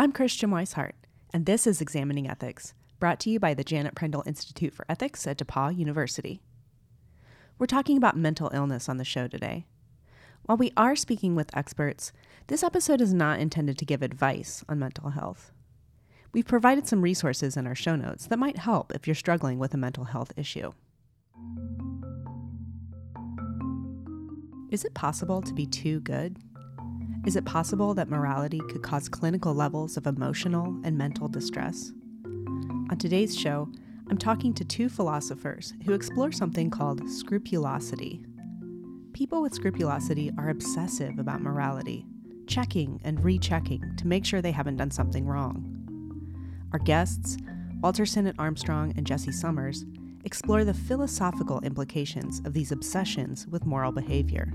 I'm Christian Wisehart, and this is Examining Ethics, brought to you by the Janet Prindle Institute for Ethics at DePauw University. We're talking about mental illness on the show today. While we are speaking with experts, this episode is not intended to give advice on mental health. We've provided some resources in our show notes that might help if you're struggling with a mental health issue. Is it possible to be too good? Is it possible that morality could cause clinical levels of emotional and mental distress? On today's show, I'm talking to two philosophers who explore something called scrupulosity. People with scrupulosity are obsessive about morality, checking and rechecking to make sure they haven't done something wrong. Our guests, Walter Sinnott Armstrong and Jesse Summers, explore the philosophical implications of these obsessions with moral behavior.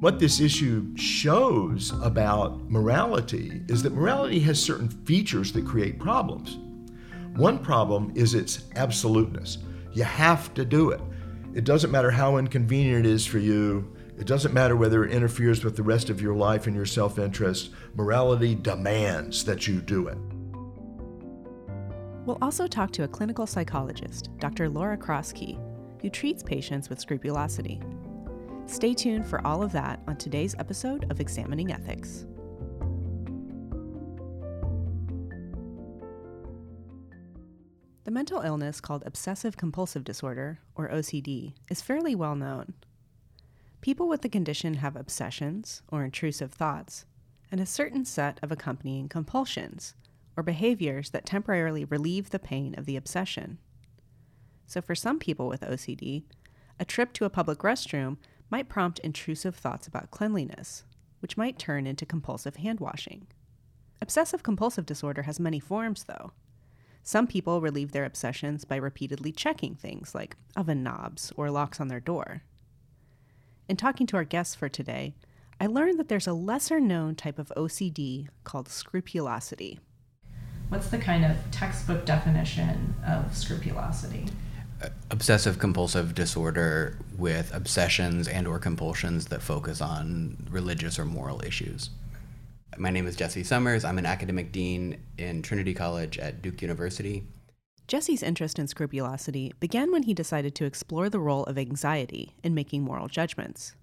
What this issue shows about morality is that morality has certain features that create problems. One problem is its absoluteness. You have to do it. It doesn't matter how inconvenient it is for you. It doesn't matter whether it interferes with the rest of your life and your self interest. Morality demands that you do it. We'll also talk to a clinical psychologist, Dr. Laura Kroski, who treats patients with scrupulosity. Stay tuned for all of that on today's episode of Examining Ethics. The mental illness called obsessive compulsive disorder, or OCD, is fairly well known. People with the condition have obsessions, or intrusive thoughts, and a certain set of accompanying compulsions, or behaviors that temporarily relieve the pain of the obsession. So, for some people with OCD, a trip to a public restroom might prompt intrusive thoughts about cleanliness, which might turn into compulsive hand washing. Obsessive compulsive disorder has many forms, though. Some people relieve their obsessions by repeatedly checking things like oven knobs or locks on their door. In talking to our guests for today, I learned that there's a lesser known type of OCD called scrupulosity. What's the kind of textbook definition of scrupulosity? Obsessive compulsive disorder with obsessions and or compulsions that focus on religious or moral issues. My name is Jesse Summers. I'm an academic dean in Trinity College at Duke University. Jesse's interest in scrupulosity began when he decided to explore the role of anxiety in making moral judgments.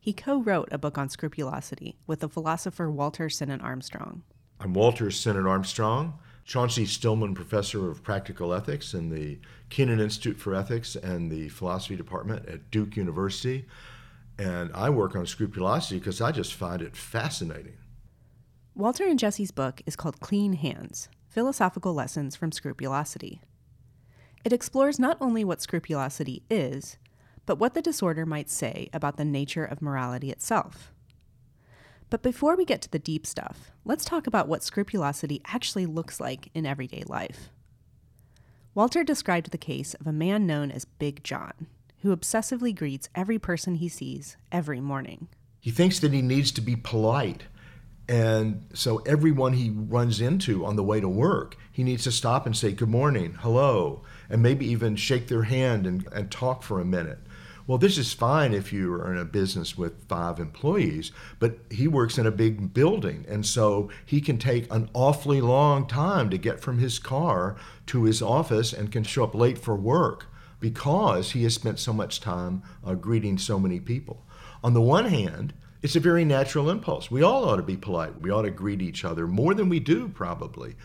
He co wrote a book on scrupulosity with the philosopher Walter Sinnott Armstrong. I'm Walter Sinnott Armstrong. Chauncey Stillman Professor of Practical Ethics in the Kenan Institute for Ethics and the Philosophy Department at Duke University. And I work on scrupulosity because I just find it fascinating. Walter and Jesse's book is called Clean Hands Philosophical Lessons from Scrupulosity. It explores not only what scrupulosity is, but what the disorder might say about the nature of morality itself. But before we get to the deep stuff, let's talk about what scrupulosity actually looks like in everyday life. Walter described the case of a man known as Big John, who obsessively greets every person he sees every morning. He thinks that he needs to be polite. And so everyone he runs into on the way to work, he needs to stop and say, Good morning, hello, and maybe even shake their hand and, and talk for a minute. Well, this is fine if you are in a business with five employees, but he works in a big building. And so he can take an awfully long time to get from his car to his office and can show up late for work because he has spent so much time uh, greeting so many people. On the one hand, it's a very natural impulse. We all ought to be polite. We ought to greet each other more than we do, probably.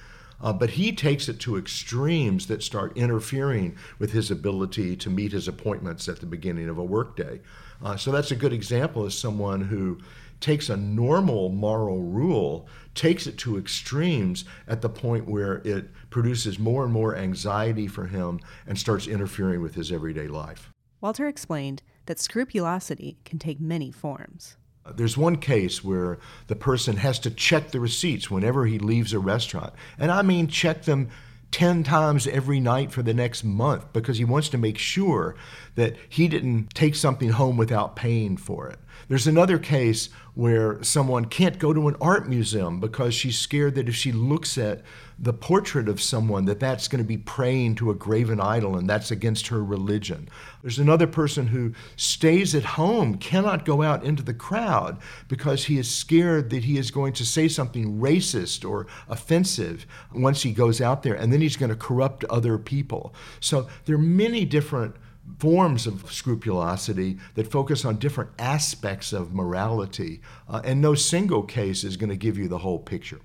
Uh, but he takes it to extremes that start interfering with his ability to meet his appointments at the beginning of a workday. Uh, so that's a good example of someone who takes a normal moral rule, takes it to extremes at the point where it produces more and more anxiety for him and starts interfering with his everyday life. Walter explained that scrupulosity can take many forms. There's one case where the person has to check the receipts whenever he leaves a restaurant. And I mean, check them 10 times every night for the next month because he wants to make sure that he didn't take something home without paying for it. There's another case where someone can't go to an art museum because she's scared that if she looks at the portrait of someone that that's going to be praying to a graven idol and that's against her religion. There's another person who stays at home, cannot go out into the crowd because he is scared that he is going to say something racist or offensive once he goes out there and then he's going to corrupt other people. So there are many different forms of scrupulosity that focus on different aspects of morality, uh, and no single case is going to give you the whole picture.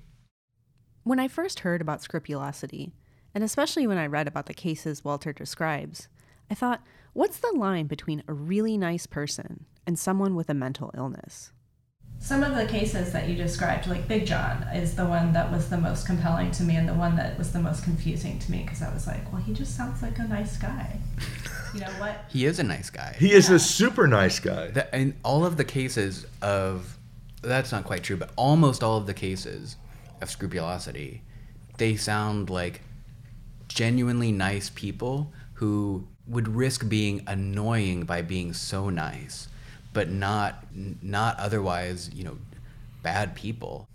When I first heard about scrupulosity, and especially when I read about the cases Walter describes, I thought, what's the line between a really nice person and someone with a mental illness? Some of the cases that you described, like Big John, is the one that was the most compelling to me and the one that was the most confusing to me because I was like, well, he just sounds like a nice guy. You know what? He is a nice guy. He is a super nice guy. That, and all of the cases of that's not quite true, but almost all of the cases of scrupulosity, they sound like genuinely nice people who would risk being annoying by being so nice, but not not otherwise, you know, bad people.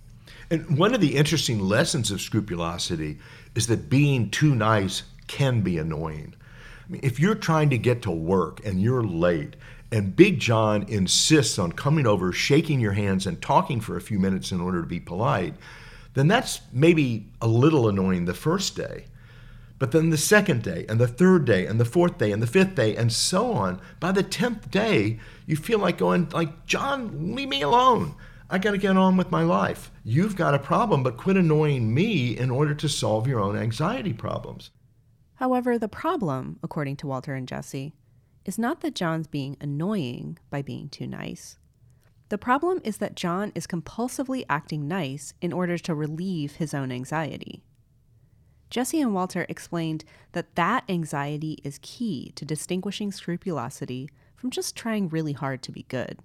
And one of the interesting lessons of scrupulosity is that being too nice can be annoying. If you're trying to get to work and you're late, and Big John insists on coming over, shaking your hands, and talking for a few minutes in order to be polite, then that's maybe a little annoying the first day. But then the second day, and the third day, and the fourth day, and the fifth day, and so on. By the tenth day, you feel like going, like, John, leave me alone. I got to get on with my life. You've got a problem, but quit annoying me in order to solve your own anxiety problems. However, the problem, according to Walter and Jesse, is not that John's being annoying by being too nice. The problem is that John is compulsively acting nice in order to relieve his own anxiety. Jesse and Walter explained that that anxiety is key to distinguishing scrupulosity from just trying really hard to be good.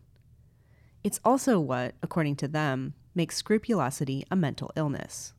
It's also what, according to them, makes scrupulosity a mental illness.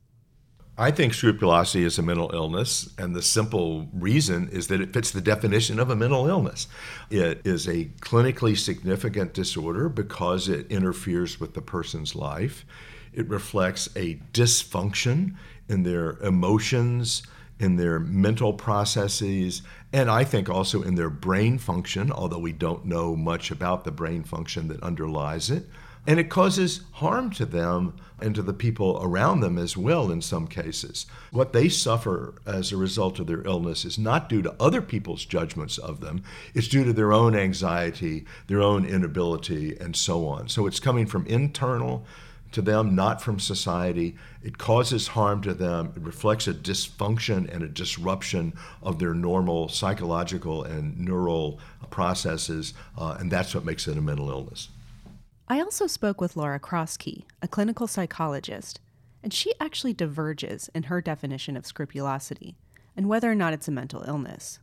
I think scrupulosity is a mental illness, and the simple reason is that it fits the definition of a mental illness. It is a clinically significant disorder because it interferes with the person's life. It reflects a dysfunction in their emotions, in their mental processes, and I think also in their brain function, although we don't know much about the brain function that underlies it. And it causes harm to them and to the people around them as well in some cases. What they suffer as a result of their illness is not due to other people's judgments of them, it's due to their own anxiety, their own inability, and so on. So it's coming from internal to them, not from society. It causes harm to them. It reflects a dysfunction and a disruption of their normal psychological and neural processes, uh, and that's what makes it a mental illness. I also spoke with Laura Kroski, a clinical psychologist, and she actually diverges in her definition of scrupulosity and whether or not it's a mental illness.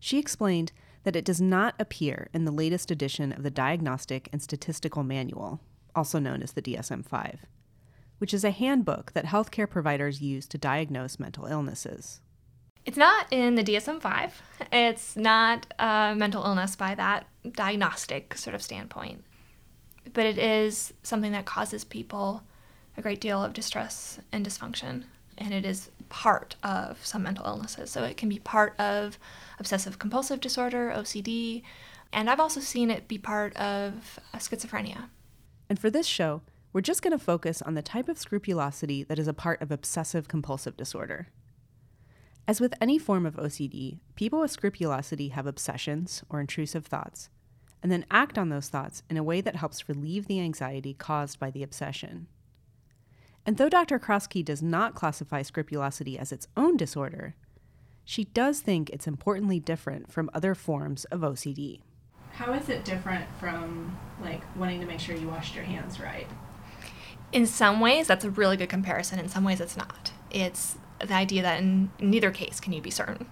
She explained that it does not appear in the latest edition of the Diagnostic and Statistical Manual, also known as the DSM 5, which is a handbook that healthcare providers use to diagnose mental illnesses. It's not in the DSM 5. It's not a mental illness by that diagnostic sort of standpoint but it is something that causes people a great deal of distress and dysfunction. And it is part of some mental illnesses. So it can be part of obsessive compulsive disorder, OCD, and I've also seen it be part of schizophrenia. And for this show, we're just going to focus on the type of scrupulosity that is a part of obsessive compulsive disorder. As with any form of OCD, people with scrupulosity have obsessions or intrusive thoughts and then act on those thoughts in a way that helps relieve the anxiety caused by the obsession. And though Dr. Kroski does not classify scrupulosity as its own disorder, she does think it's importantly different from other forms of OCD. How is it different from like wanting to make sure you washed your hands right? In some ways, that's a really good comparison. In some ways, it's not. It's the idea that in neither case can you be certain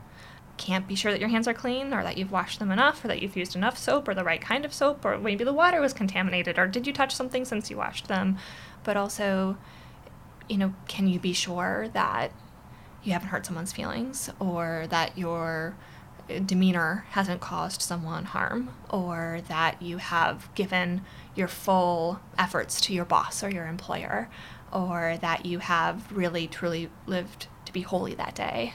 can't be sure that your hands are clean or that you've washed them enough or that you've used enough soap or the right kind of soap or maybe the water was contaminated or did you touch something since you washed them but also you know can you be sure that you haven't hurt someone's feelings or that you're uh, demeanor hasn't caused someone harm or that you have given your full efforts to your boss or your employer or that you have really truly lived to be holy that day.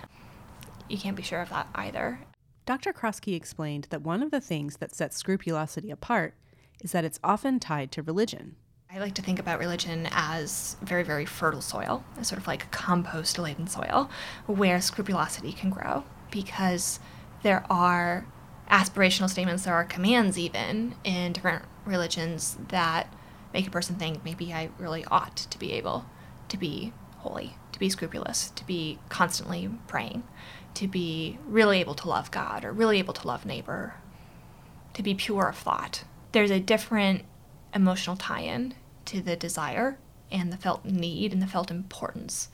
You can't be sure of that either. Dr. Kroski explained that one of the things that sets scrupulosity apart is that it's often tied to religion. I like to think about religion as very, very fertile soil, sort of like compost laden soil, where scrupulosity can grow because there are aspirational statements, there are commands even in different religions that make a person think maybe I really ought to be able to be holy, to be scrupulous, to be constantly praying, to be really able to love God or really able to love neighbor, to be pure of thought. There's a different emotional tie in to the desire and the felt need and the felt importance.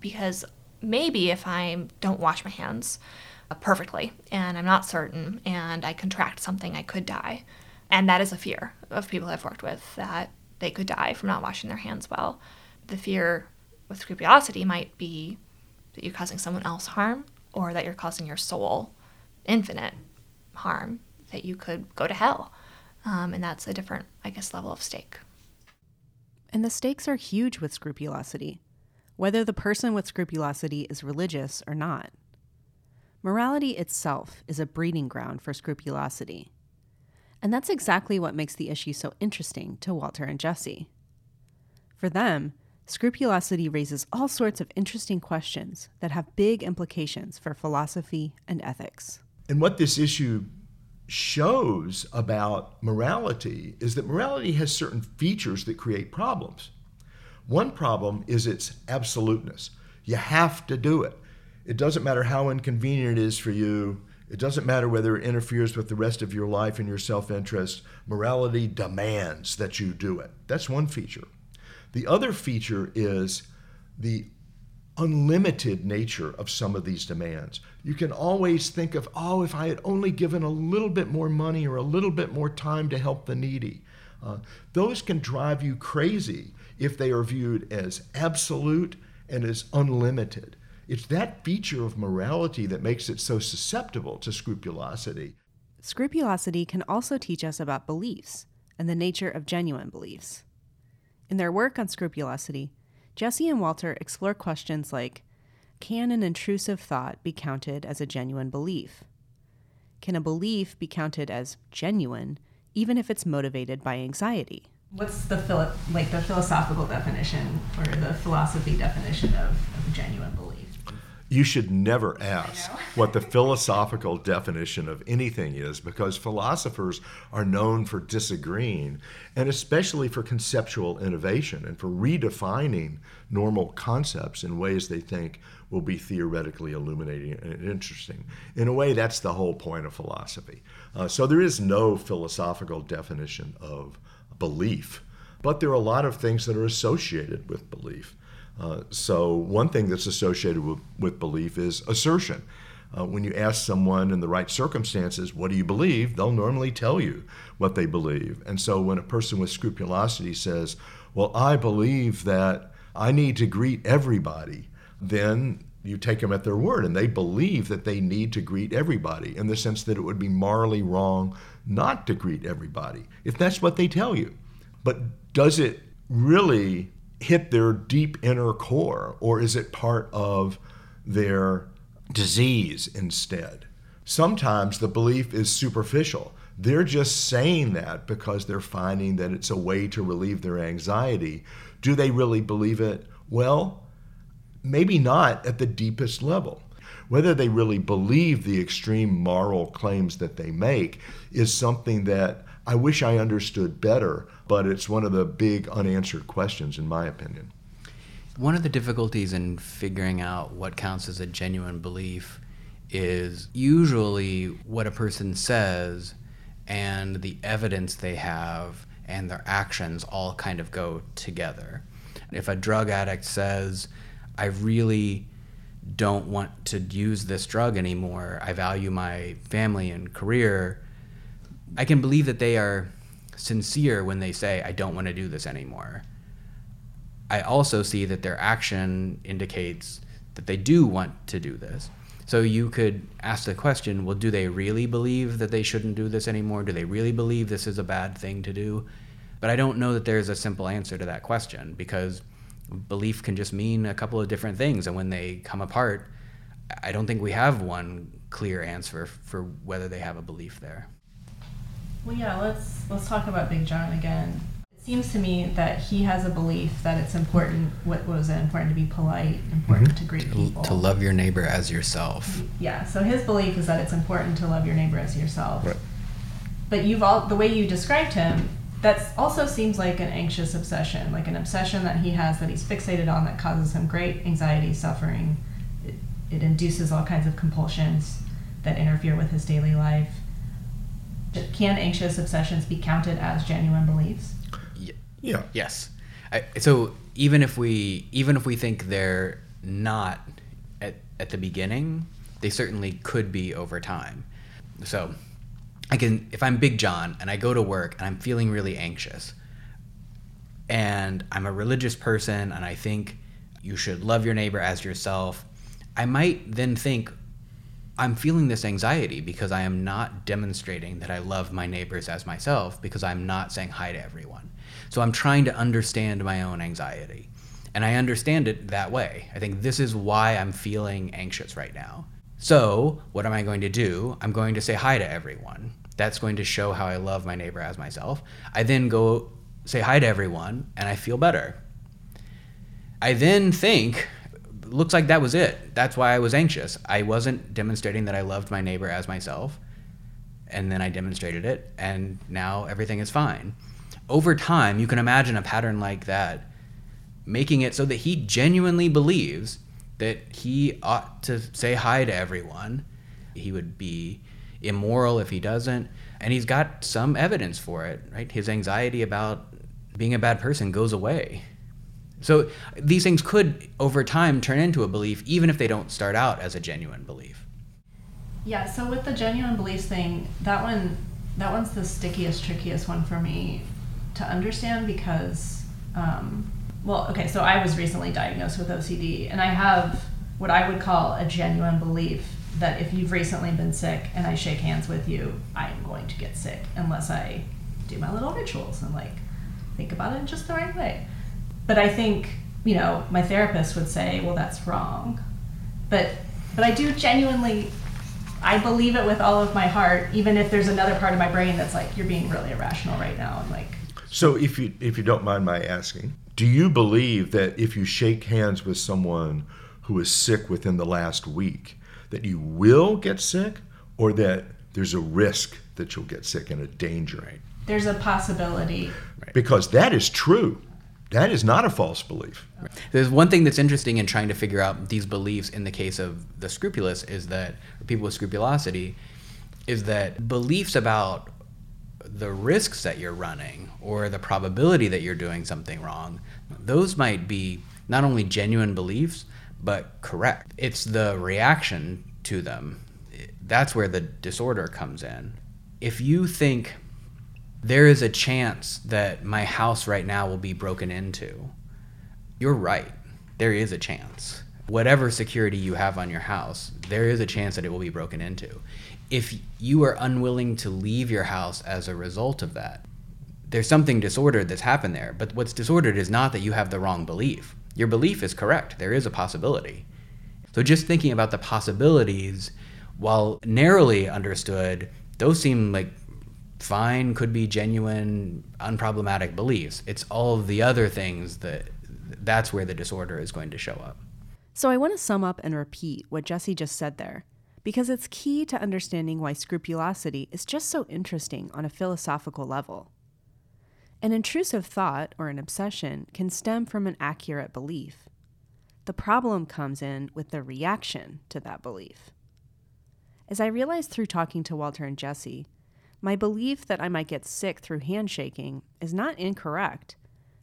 Because maybe if I don't wash my hands uh, perfectly and I'm not certain and I contract something, I could die. And that is a fear of people I've worked with that they could die from not washing their hands well. The fear with scrupulosity might be that you're causing someone else harm or that you're causing your soul infinite harm, that you could go to hell. Um, and that's a different, I guess, level of stake. And the stakes are huge with scrupulosity, whether the person with scrupulosity is religious or not. Morality itself is a breeding ground for scrupulosity. And that's exactly what makes the issue so interesting to Walter and Jesse. For them, scrupulosity raises all sorts of interesting questions that have big implications for philosophy and ethics. And what this issue shows about morality is that morality has certain features that create problems. One problem is its absoluteness. You have to do it. It doesn't matter how inconvenient it is for you. It doesn't matter whether it interferes with the rest of your life and your self interest. Morality demands that you do it. That's one feature. The other feature is the unlimited nature of some of these demands. You can always think of, oh, if I had only given a little bit more money or a little bit more time to help the needy. Uh, those can drive you crazy if they are viewed as absolute and as unlimited. It's that feature of morality that makes it so susceptible to scrupulosity. Scrupulosity can also teach us about beliefs and the nature of genuine beliefs. In their work on scrupulosity, Jesse and Walter explore questions like Can an intrusive thought be counted as a genuine belief? Can a belief be counted as genuine even if it's motivated by anxiety? What's the philo- like the philosophical definition or the philosophy definition of, of genuine belief? You should never ask what the philosophical definition of anything is because philosophers are known for disagreeing and especially for conceptual innovation and for redefining normal concepts in ways they think will be theoretically illuminating and interesting. In a way, that's the whole point of philosophy. Uh, so there is no philosophical definition of belief, but there are a lot of things that are associated with belief. Uh, so, one thing that's associated with, with belief is assertion. Uh, when you ask someone in the right circumstances, what do you believe? They'll normally tell you what they believe. And so, when a person with scrupulosity says, Well, I believe that I need to greet everybody, then you take them at their word and they believe that they need to greet everybody in the sense that it would be morally wrong not to greet everybody if that's what they tell you. But does it really hit their deep inner core, or is it part of their disease instead? Sometimes the belief is superficial. They're just saying that because they're finding that it's a way to relieve their anxiety. Do they really believe it? Well, maybe not at the deepest level. Whether they really believe the extreme moral claims that they make is something that I wish I understood better, but it's one of the big unanswered questions, in my opinion. One of the difficulties in figuring out what counts as a genuine belief is usually what a person says and the evidence they have and their actions all kind of go together. If a drug addict says, I really don't want to use this drug anymore, I value my family and career, I can believe that they are sincere when they say, I don't want to do this anymore. I also see that their action indicates that they do want to do this. So you could ask the question well, do they really believe that they shouldn't do this anymore? Do they really believe this is a bad thing to do? But I don't know that there's a simple answer to that question because belief can just mean a couple of different things. And when they come apart, I don't think we have one clear answer for whether they have a belief there. Well, yeah, let's let's talk about Big John again. It seems to me that he has a belief that it's important. What was it? Important to be polite, important mm-hmm. to greet people, To love your neighbor as yourself. Yeah. So his belief is that it's important to love your neighbor as yourself. Right. But you've all the way you described him. That also seems like an anxious obsession, like an obsession that he has that he's fixated on that causes him great anxiety, suffering. It, it induces all kinds of compulsions that interfere with his daily life. Can anxious obsessions be counted as genuine beliefs? Y- Yeah. Yes. I, so even if we even if we think they're not at, at the beginning, they certainly could be over time. So I can if I'm Big John and I go to work and I'm feeling really anxious and I'm a religious person and I think you should love your neighbor as yourself, I might then think I'm feeling this anxiety because I am not demonstrating that I love my neighbors as myself because I'm not saying hi to everyone. So I'm trying to understand my own anxiety. And I understand it that way. I think this is why I'm feeling anxious right now. So, what am I going to do? I'm going to say hi to everyone. That's going to show how I love my neighbor as myself. I then go say hi to everyone and I feel better. I then think, looks like that was it. That's why I was anxious. I wasn't demonstrating that I loved my neighbor as myself. And then I demonstrated it, and now everything is fine. Over time, you can imagine a pattern like that, making it so that he genuinely believes that he ought to say hi to everyone. He would be immoral if he doesn't. And he's got some evidence for it, right? His anxiety about being a bad person goes away. So these things could, over time, turn into a belief, even if they don't start out as a genuine belief. Yeah, so with the genuine beliefs thing, that one that one's the stickiest, trickiest one for me to understand because um, well, okay, so I was recently diagnosed with OCD and I have what I would call a genuine belief that if you've recently been sick and I shake hands with you, I am going to get sick unless I do my little rituals and like think about it in just the right way. But I think, you know, my therapist would say, well, that's wrong. But but I do genuinely I believe it with all of my heart, even if there's another part of my brain that's like, you're being really irrational right now. And like, So if you if you don't mind my asking, do you believe that if you shake hands with someone who is sick within the last week, that you will get sick, or that there's a risk that you'll get sick and a danger? there's a possibility. Because that is true. That is not a false belief. There's one thing that's interesting in trying to figure out these beliefs in the case of the scrupulous is that people with scrupulosity is that beliefs about the risks that you're running or the probability that you're doing something wrong, those might be not only genuine beliefs but correct. It's the reaction to them. That's where the disorder comes in. If you think there is a chance that my house right now will be broken into, you're right. There is a chance. Whatever security you have on your house, there is a chance that it will be broken into. If you are unwilling to leave your house as a result of that, there's something disordered that's happened there. But what's disordered is not that you have the wrong belief. Your belief is correct. There is a possibility. So just thinking about the possibilities, while narrowly understood, those seem like fine, could be genuine, unproblematic beliefs. It's all of the other things that that's where the disorder is going to show up. So I want to sum up and repeat what Jesse just said there, because it's key to understanding why scrupulosity is just so interesting on a philosophical level. An intrusive thought or an obsession can stem from an accurate belief. The problem comes in with the reaction to that belief. As I realized through talking to Walter and Jesse, my belief that I might get sick through handshaking is not incorrect,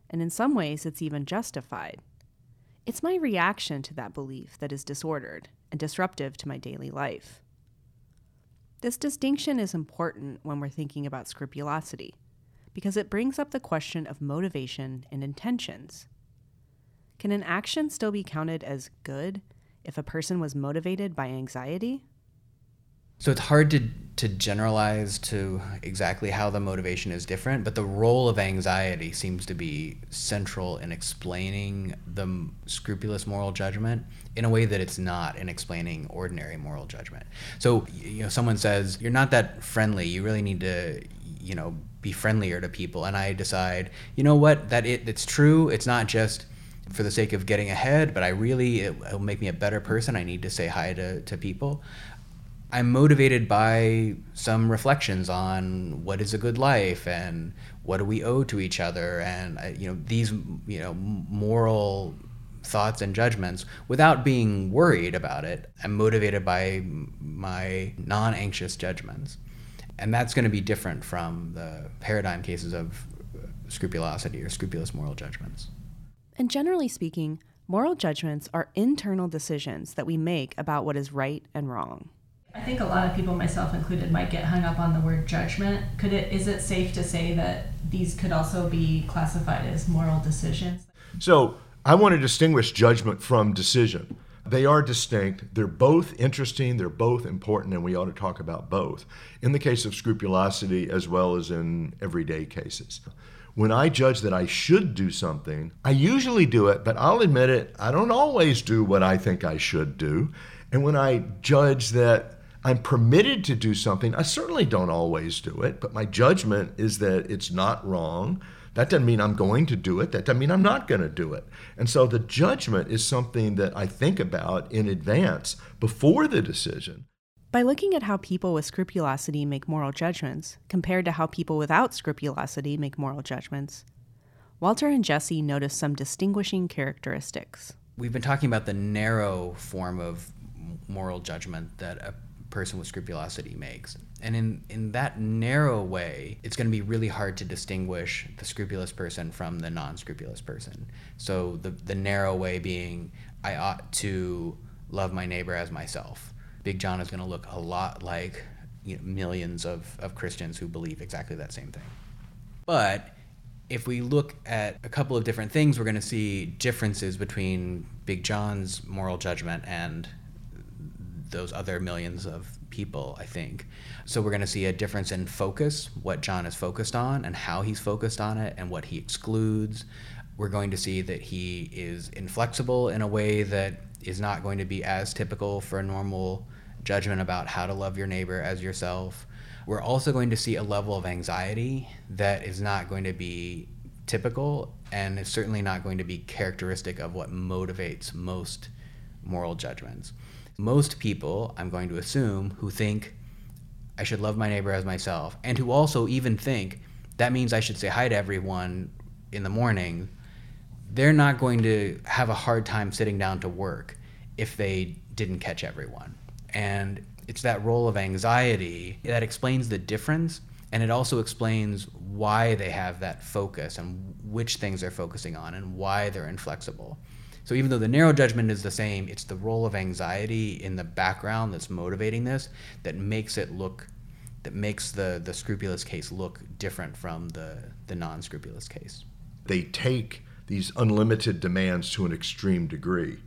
and in some ways it's even justified. It's my reaction to that belief that is disordered and disruptive to my daily life. This distinction is important when we're thinking about scrupulosity because it brings up the question of motivation and intentions. Can an action still be counted as good if a person was motivated by anxiety? So it's hard to, to generalize to exactly how the motivation is different, but the role of anxiety seems to be central in explaining the scrupulous moral judgment in a way that it's not in explaining ordinary moral judgment. So, you know, someone says, You're not that friendly, you really need to, you know, be friendlier to people. And I decide, you know what, that it, it's true. It's not just for the sake of getting ahead, but I really, it, will make me a better person. I need to say hi to, to people. I'm motivated by some reflections on what is a good life and what do we owe to each other and uh, you know these you know moral thoughts and judgments without being worried about it. I'm motivated by my non-anxious judgments. And that's going to be different from the paradigm cases of scrupulosity or scrupulous moral judgments. And generally speaking, moral judgments are internal decisions that we make about what is right and wrong. I think a lot of people, myself included, might get hung up on the word judgment. Could it is it safe to say that these could also be classified as moral decisions? So I want to distinguish judgment from decision. They are distinct. They're both interesting. They're both important, and we ought to talk about both. In the case of scrupulosity, as well as in everyday cases. When I judge that I should do something, I usually do it, but I'll admit it, I don't always do what I think I should do. And when I judge that I'm permitted to do something. I certainly don't always do it, but my judgment is that it's not wrong. That doesn't mean I'm going to do it. That doesn't mean I'm not going to do it. And so the judgment is something that I think about in advance before the decision. By looking at how people with scrupulosity make moral judgments compared to how people without scrupulosity make moral judgments, Walter and Jesse notice some distinguishing characteristics. We've been talking about the narrow form of moral judgment that a person with scrupulosity makes. And in, in that narrow way, it's going to be really hard to distinguish the scrupulous person from the non scrupulous person. So, the, the narrow way being, I ought to love my neighbor as myself. Big John is going to look a lot like you know, millions of, of Christians who believe exactly that same thing. But if we look at a couple of different things, we're going to see differences between Big John's moral judgment and those other millions of people, I think. So we're going to see a difference in focus, what John is focused on and how he's focused on it and what he excludes. We're going to see that he is inflexible in a way that is not going to be as typical for a normal judgment about how to love your neighbor as yourself. We're also going to see a level of anxiety that is not going to be typical and is certainly not going to be characteristic of what motivates most moral judgments most people, I'm going to assume, who think I should love my neighbor as myself, and who also even think that means I should say hi to everyone in the morning, they're not going to have a hard time sitting down to work if they didn't catch everyone. And it's that role of anxiety that explains the difference and it also explains why they have that focus and which things they're focusing on and why they're inflexible. So even though the narrow judgment is the same, it's the role of anxiety in the background that's motivating this that makes it look that makes the the scrupulous case look different from the the non-scrupulous case. They take these unlimited demands to an extreme degree.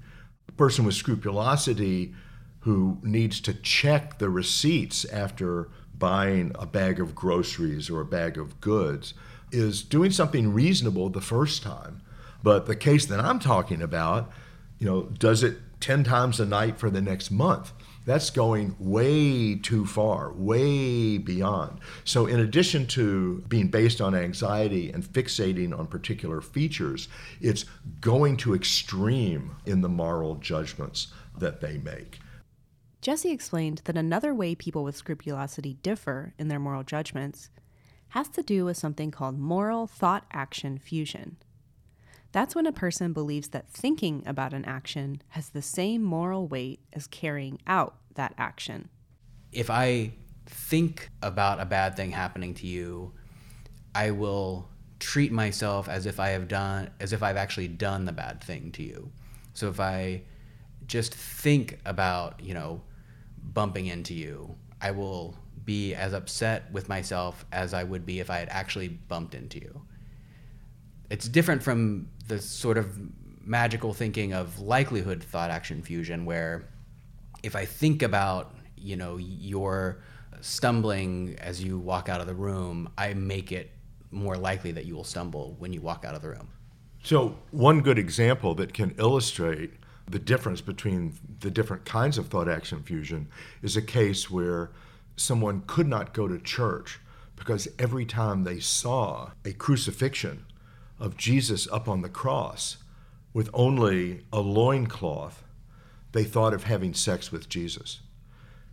A person with scrupulosity who needs to check the receipts after buying a bag of groceries or a bag of goods is doing something reasonable the first time but the case that I'm talking about, you know, does it 10 times a night for the next month. That's going way too far, way beyond. So, in addition to being based on anxiety and fixating on particular features, it's going to extreme in the moral judgments that they make. Jesse explained that another way people with scrupulosity differ in their moral judgments has to do with something called moral thought action fusion. That's when a person believes that thinking about an action has the same moral weight as carrying out that action. If I think about a bad thing happening to you, I will treat myself as if I have done as if I've actually done the bad thing to you. So if I just think about, you know, bumping into you, I will be as upset with myself as I would be if I had actually bumped into you it's different from the sort of magical thinking of likelihood thought action fusion where if I think about, you know, your stumbling as you walk out of the room, I make it more likely that you will stumble when you walk out of the room. So, one good example that can illustrate the difference between the different kinds of thought action fusion is a case where someone could not go to church because every time they saw a crucifixion of Jesus up on the cross with only a loincloth, they thought of having sex with Jesus.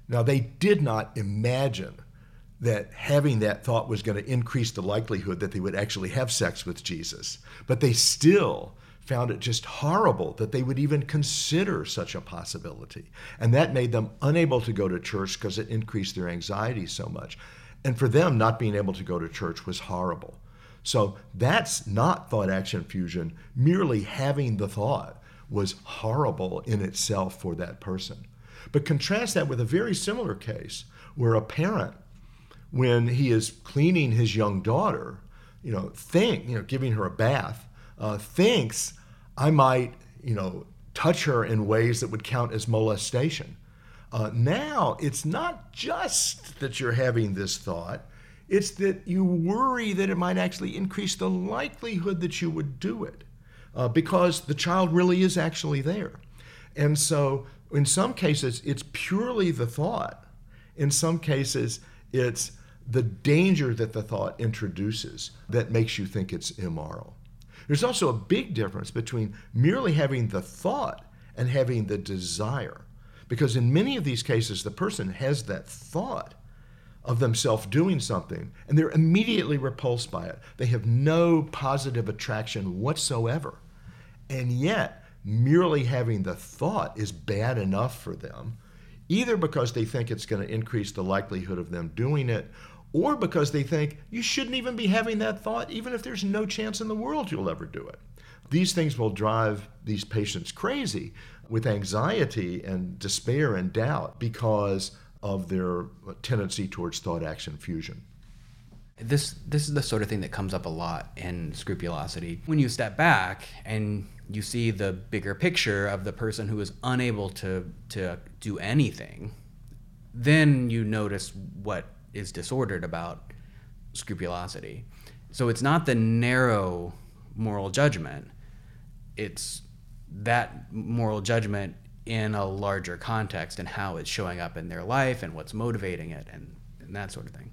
Now, they did not imagine that having that thought was going to increase the likelihood that they would actually have sex with Jesus, but they still found it just horrible that they would even consider such a possibility. And that made them unable to go to church because it increased their anxiety so much. And for them, not being able to go to church was horrible. So that's not thought action fusion. Merely having the thought was horrible in itself for that person. But contrast that with a very similar case where a parent, when he is cleaning his young daughter, you know, think, you know, giving her a bath, uh, thinks I might, you know, touch her in ways that would count as molestation. Uh, now, it's not just that you're having this thought, it's that you worry that it might actually increase the likelihood that you would do it uh, because the child really is actually there. And so, in some cases, it's purely the thought. In some cases, it's the danger that the thought introduces that makes you think it's immoral. There's also a big difference between merely having the thought and having the desire. Because in many of these cases, the person has that thought of themselves doing something and they're immediately repulsed by it. They have no positive attraction whatsoever. And yet, merely having the thought is bad enough for them, either because they think it's going to increase the likelihood of them doing it or because they think you shouldn't even be having that thought, even if there's no chance in the world you'll ever do it. These things will drive these patients crazy with anxiety and despair and doubt because of their tendency towards thought action fusion. This this is the sort of thing that comes up a lot in scrupulosity. When you step back and you see the bigger picture of the person who is unable to to do anything, then you notice what is disordered about scrupulosity. So it's not the narrow moral judgment, it's that moral judgment in a larger context and how it's showing up in their life and what's motivating it and, and that sort of thing.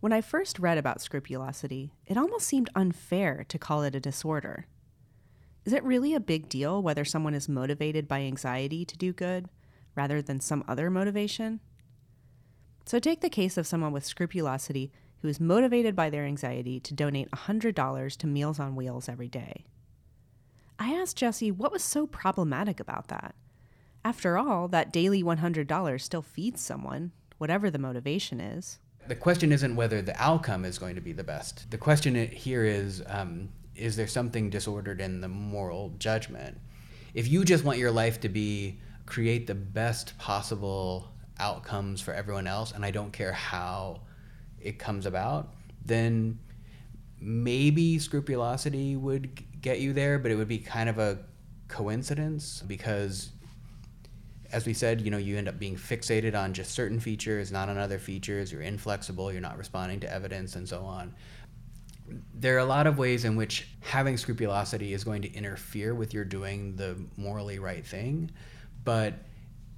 When I first read about scrupulosity, it almost seemed unfair to call it a disorder. Is it really a big deal whether someone is motivated by anxiety to do good rather than some other motivation? So take the case of someone with scrupulosity who is motivated by their anxiety to donate $100 to Meals on Wheels every day. I asked Jesse what was so problematic about that. After all, that daily $100 still feeds someone, whatever the motivation is. The question isn't whether the outcome is going to be the best. The question here is um, is there something disordered in the moral judgment? If you just want your life to be create the best possible outcomes for everyone else and I don't care how it comes about, then maybe scrupulosity would get you there, but it would be kind of a coincidence because as we said, you know, you end up being fixated on just certain features, not on other features. You're inflexible, you're not responding to evidence, and so on. There are a lot of ways in which having scrupulosity is going to interfere with your doing the morally right thing, but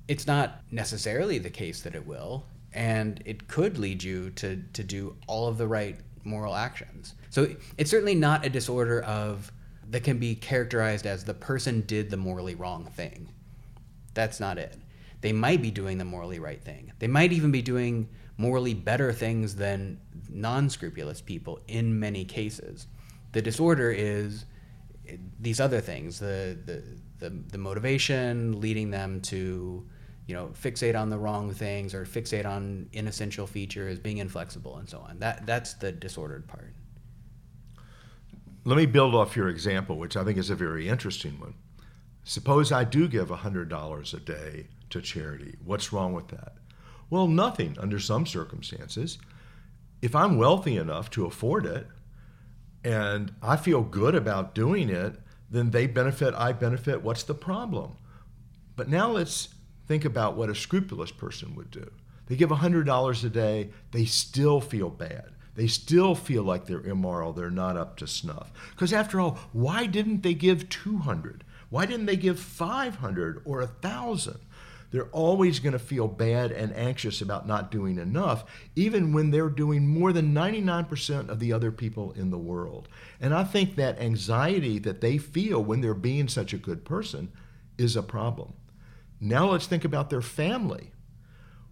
it's not necessarily the case that it will, and it could lead you to, to do all of the right moral actions. So it's certainly not a disorder of that can be characterized as the person did the morally wrong thing. That's not it. They might be doing the morally right thing. They might even be doing morally better things than non scrupulous people in many cases. The disorder is these other things the, the, the, the motivation leading them to you know, fixate on the wrong things or fixate on inessential features, being inflexible, and so on. That that's the disordered part. Let me build off your example, which I think is a very interesting one. Suppose I do give $100 a day to charity. What's wrong with that? Well, nothing under some circumstances. If I'm wealthy enough to afford it and I feel good about doing it, then they benefit, I benefit. What's the problem? But now let's think about what a scrupulous person would do. They give $100 a day, they still feel bad. They still feel like they're immoral, they're not up to snuff. Because after all, why didn't they give 200? Why didn't they give 500 or 1,000? They're always going to feel bad and anxious about not doing enough, even when they're doing more than 99% of the other people in the world. And I think that anxiety that they feel when they're being such a good person is a problem. Now let's think about their family.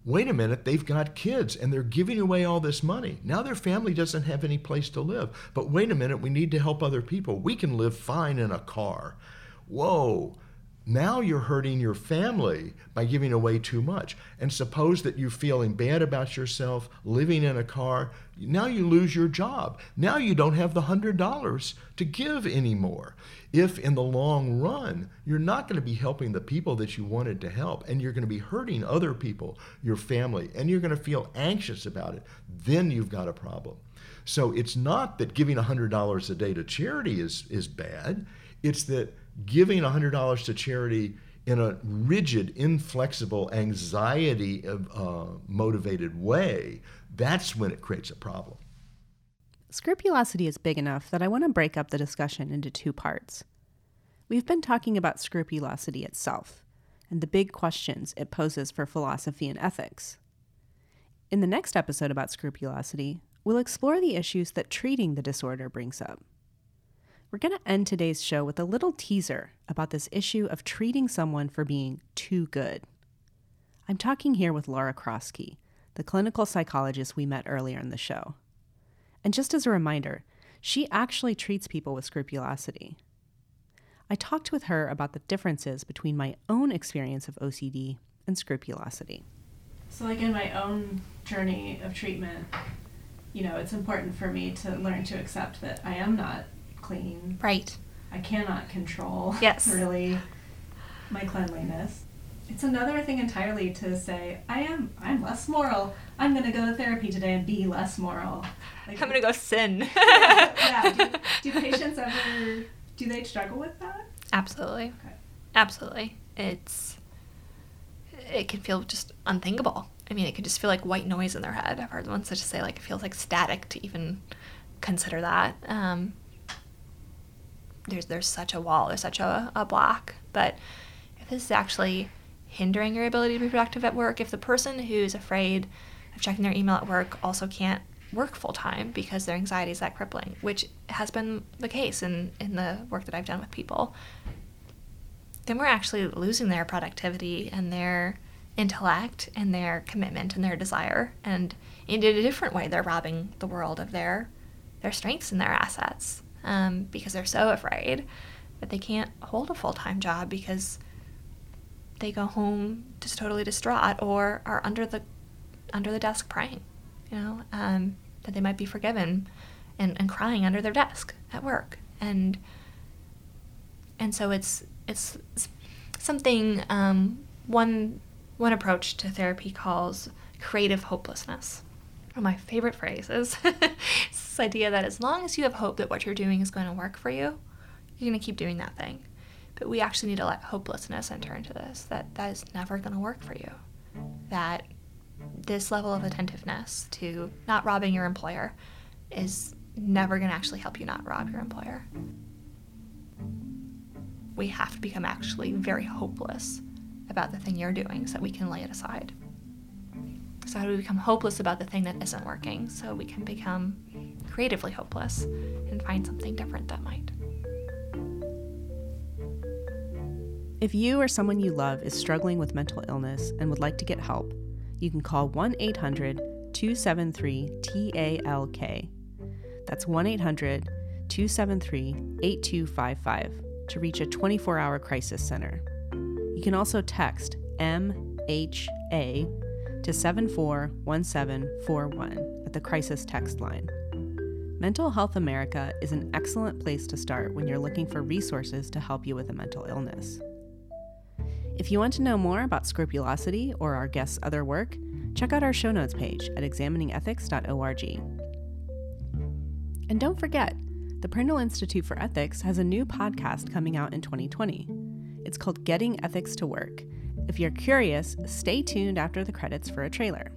Wait a minute, they've got kids and they're giving away all this money. Now their family doesn't have any place to live. But wait a minute, we need to help other people. We can live fine in a car. Whoa, now you're hurting your family by giving away too much. And suppose that you're feeling bad about yourself, living in a car. Now you lose your job. Now you don't have the $100 to give anymore. If in the long run, you're not going to be helping the people that you wanted to help, and you're going to be hurting other people, your family, and you're going to feel anxious about it, then you've got a problem. So it's not that giving $100 a day to charity is, is bad, it's that giving $100 to charity in a rigid, inflexible, anxiety uh, motivated way, that's when it creates a problem. Scrupulosity is big enough that I want to break up the discussion into two parts. We've been talking about scrupulosity itself and the big questions it poses for philosophy and ethics. In the next episode about scrupulosity, we'll explore the issues that treating the disorder brings up. We're going to end today's show with a little teaser about this issue of treating someone for being too good. I'm talking here with Laura Krosky, the clinical psychologist we met earlier in the show. And just as a reminder, she actually treats people with scrupulosity. I talked with her about the differences between my own experience of OCD and scrupulosity. So, like in my own journey of treatment, you know, it's important for me to learn to accept that I am not clean. Right. I cannot control yes. really my cleanliness. It's another thing entirely to say, I am I'm less moral. I'm gonna go to therapy today and be less moral. Like, I'm gonna go sin. yeah. yeah. Do, do, patients ever do they struggle with that? Absolutely. Okay. Absolutely. It's it can feel just unthinkable. I mean, it can just feel like white noise in their head. I've heard ones that just say like it feels like static to even consider that. Um, there's there's such a wall, there's such a, a block. But if this is actually hindering your ability to be productive at work, if the person who's afraid of checking their email at work also can't work full time because their anxiety is that crippling, which has been the case in, in the work that I've done with people, then we're actually losing their productivity and their intellect and their commitment and their desire. And in a different way, they're robbing the world of their their strengths and their assets um, because they're so afraid that they can't hold a full time job because they go home just totally distraught or are under the under the desk praying, you know, um, that they might be forgiven and, and crying under their desk at work. And and so it's it's something um, one one approach to therapy calls creative hopelessness. One of my favorite phrases idea that as long as you have hope that what you're doing is going to work for you, you're going to keep doing that thing. But we actually need to let hopelessness enter into this that that is never going to work for you. That this level of attentiveness to not robbing your employer is never going to actually help you not rob your employer. We have to become actually very hopeless about the thing you're doing so that we can lay it aside. So, how do we become hopeless about the thing that isn't working so we can become creatively hopeless and find something different that might? If you or someone you love is struggling with mental illness and would like to get help, you can call 1 800 273 TALK. That's 1 800 273 8255 to reach a 24 hour crisis center. You can also text MHA to 741741 at the crisis text line. Mental Health America is an excellent place to start when you're looking for resources to help you with a mental illness. If you want to know more about scrupulosity or our guests' other work, check out our show notes page at examiningethics.org. And don't forget, The Prindle Institute for Ethics has a new podcast coming out in 2020. It's called Getting Ethics to Work. If you're curious, stay tuned after the credits for a trailer.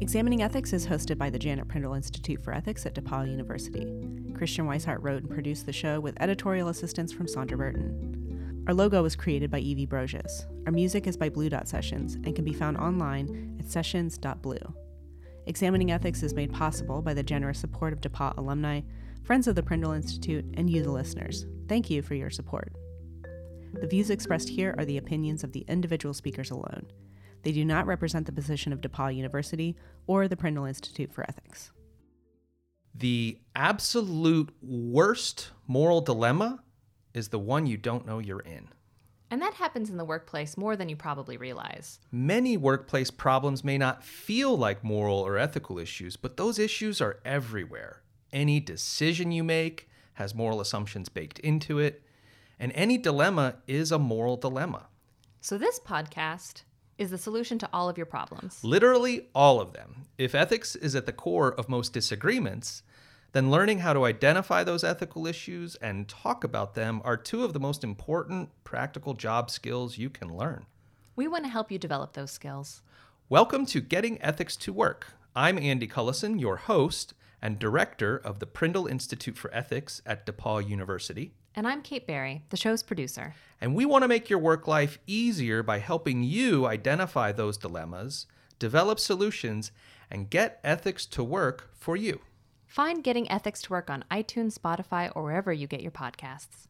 Examining Ethics is hosted by the Janet Prindle Institute for Ethics at DePauw University. Christian Wisehart wrote and produced the show with editorial assistance from Sandra Burton. Our logo was created by Evie Broges. Our music is by Blue Dot Sessions and can be found online at sessions.blue. Examining Ethics is made possible by the generous support of DePauw alumni, friends of the Prindle Institute, and you, the listeners. Thank you for your support. The views expressed here are the opinions of the individual speakers alone. They do not represent the position of DePauw University or the Prindle Institute for Ethics. The absolute worst moral dilemma is the one you don't know you're in. And that happens in the workplace more than you probably realize. Many workplace problems may not feel like moral or ethical issues, but those issues are everywhere. Any decision you make has moral assumptions baked into it, and any dilemma is a moral dilemma. So, this podcast is the solution to all of your problems. Literally all of them. If ethics is at the core of most disagreements, then learning how to identify those ethical issues and talk about them are two of the most important practical job skills you can learn. We want to help you develop those skills. Welcome to Getting Ethics to Work. I'm Andy Cullison, your host and director of the Prindle Institute for Ethics at DePauw University. And I'm Kate Barry, the show's producer. And we want to make your work life easier by helping you identify those dilemmas, develop solutions, and get ethics to work for you. Find Getting Ethics to Work on iTunes, Spotify, or wherever you get your podcasts.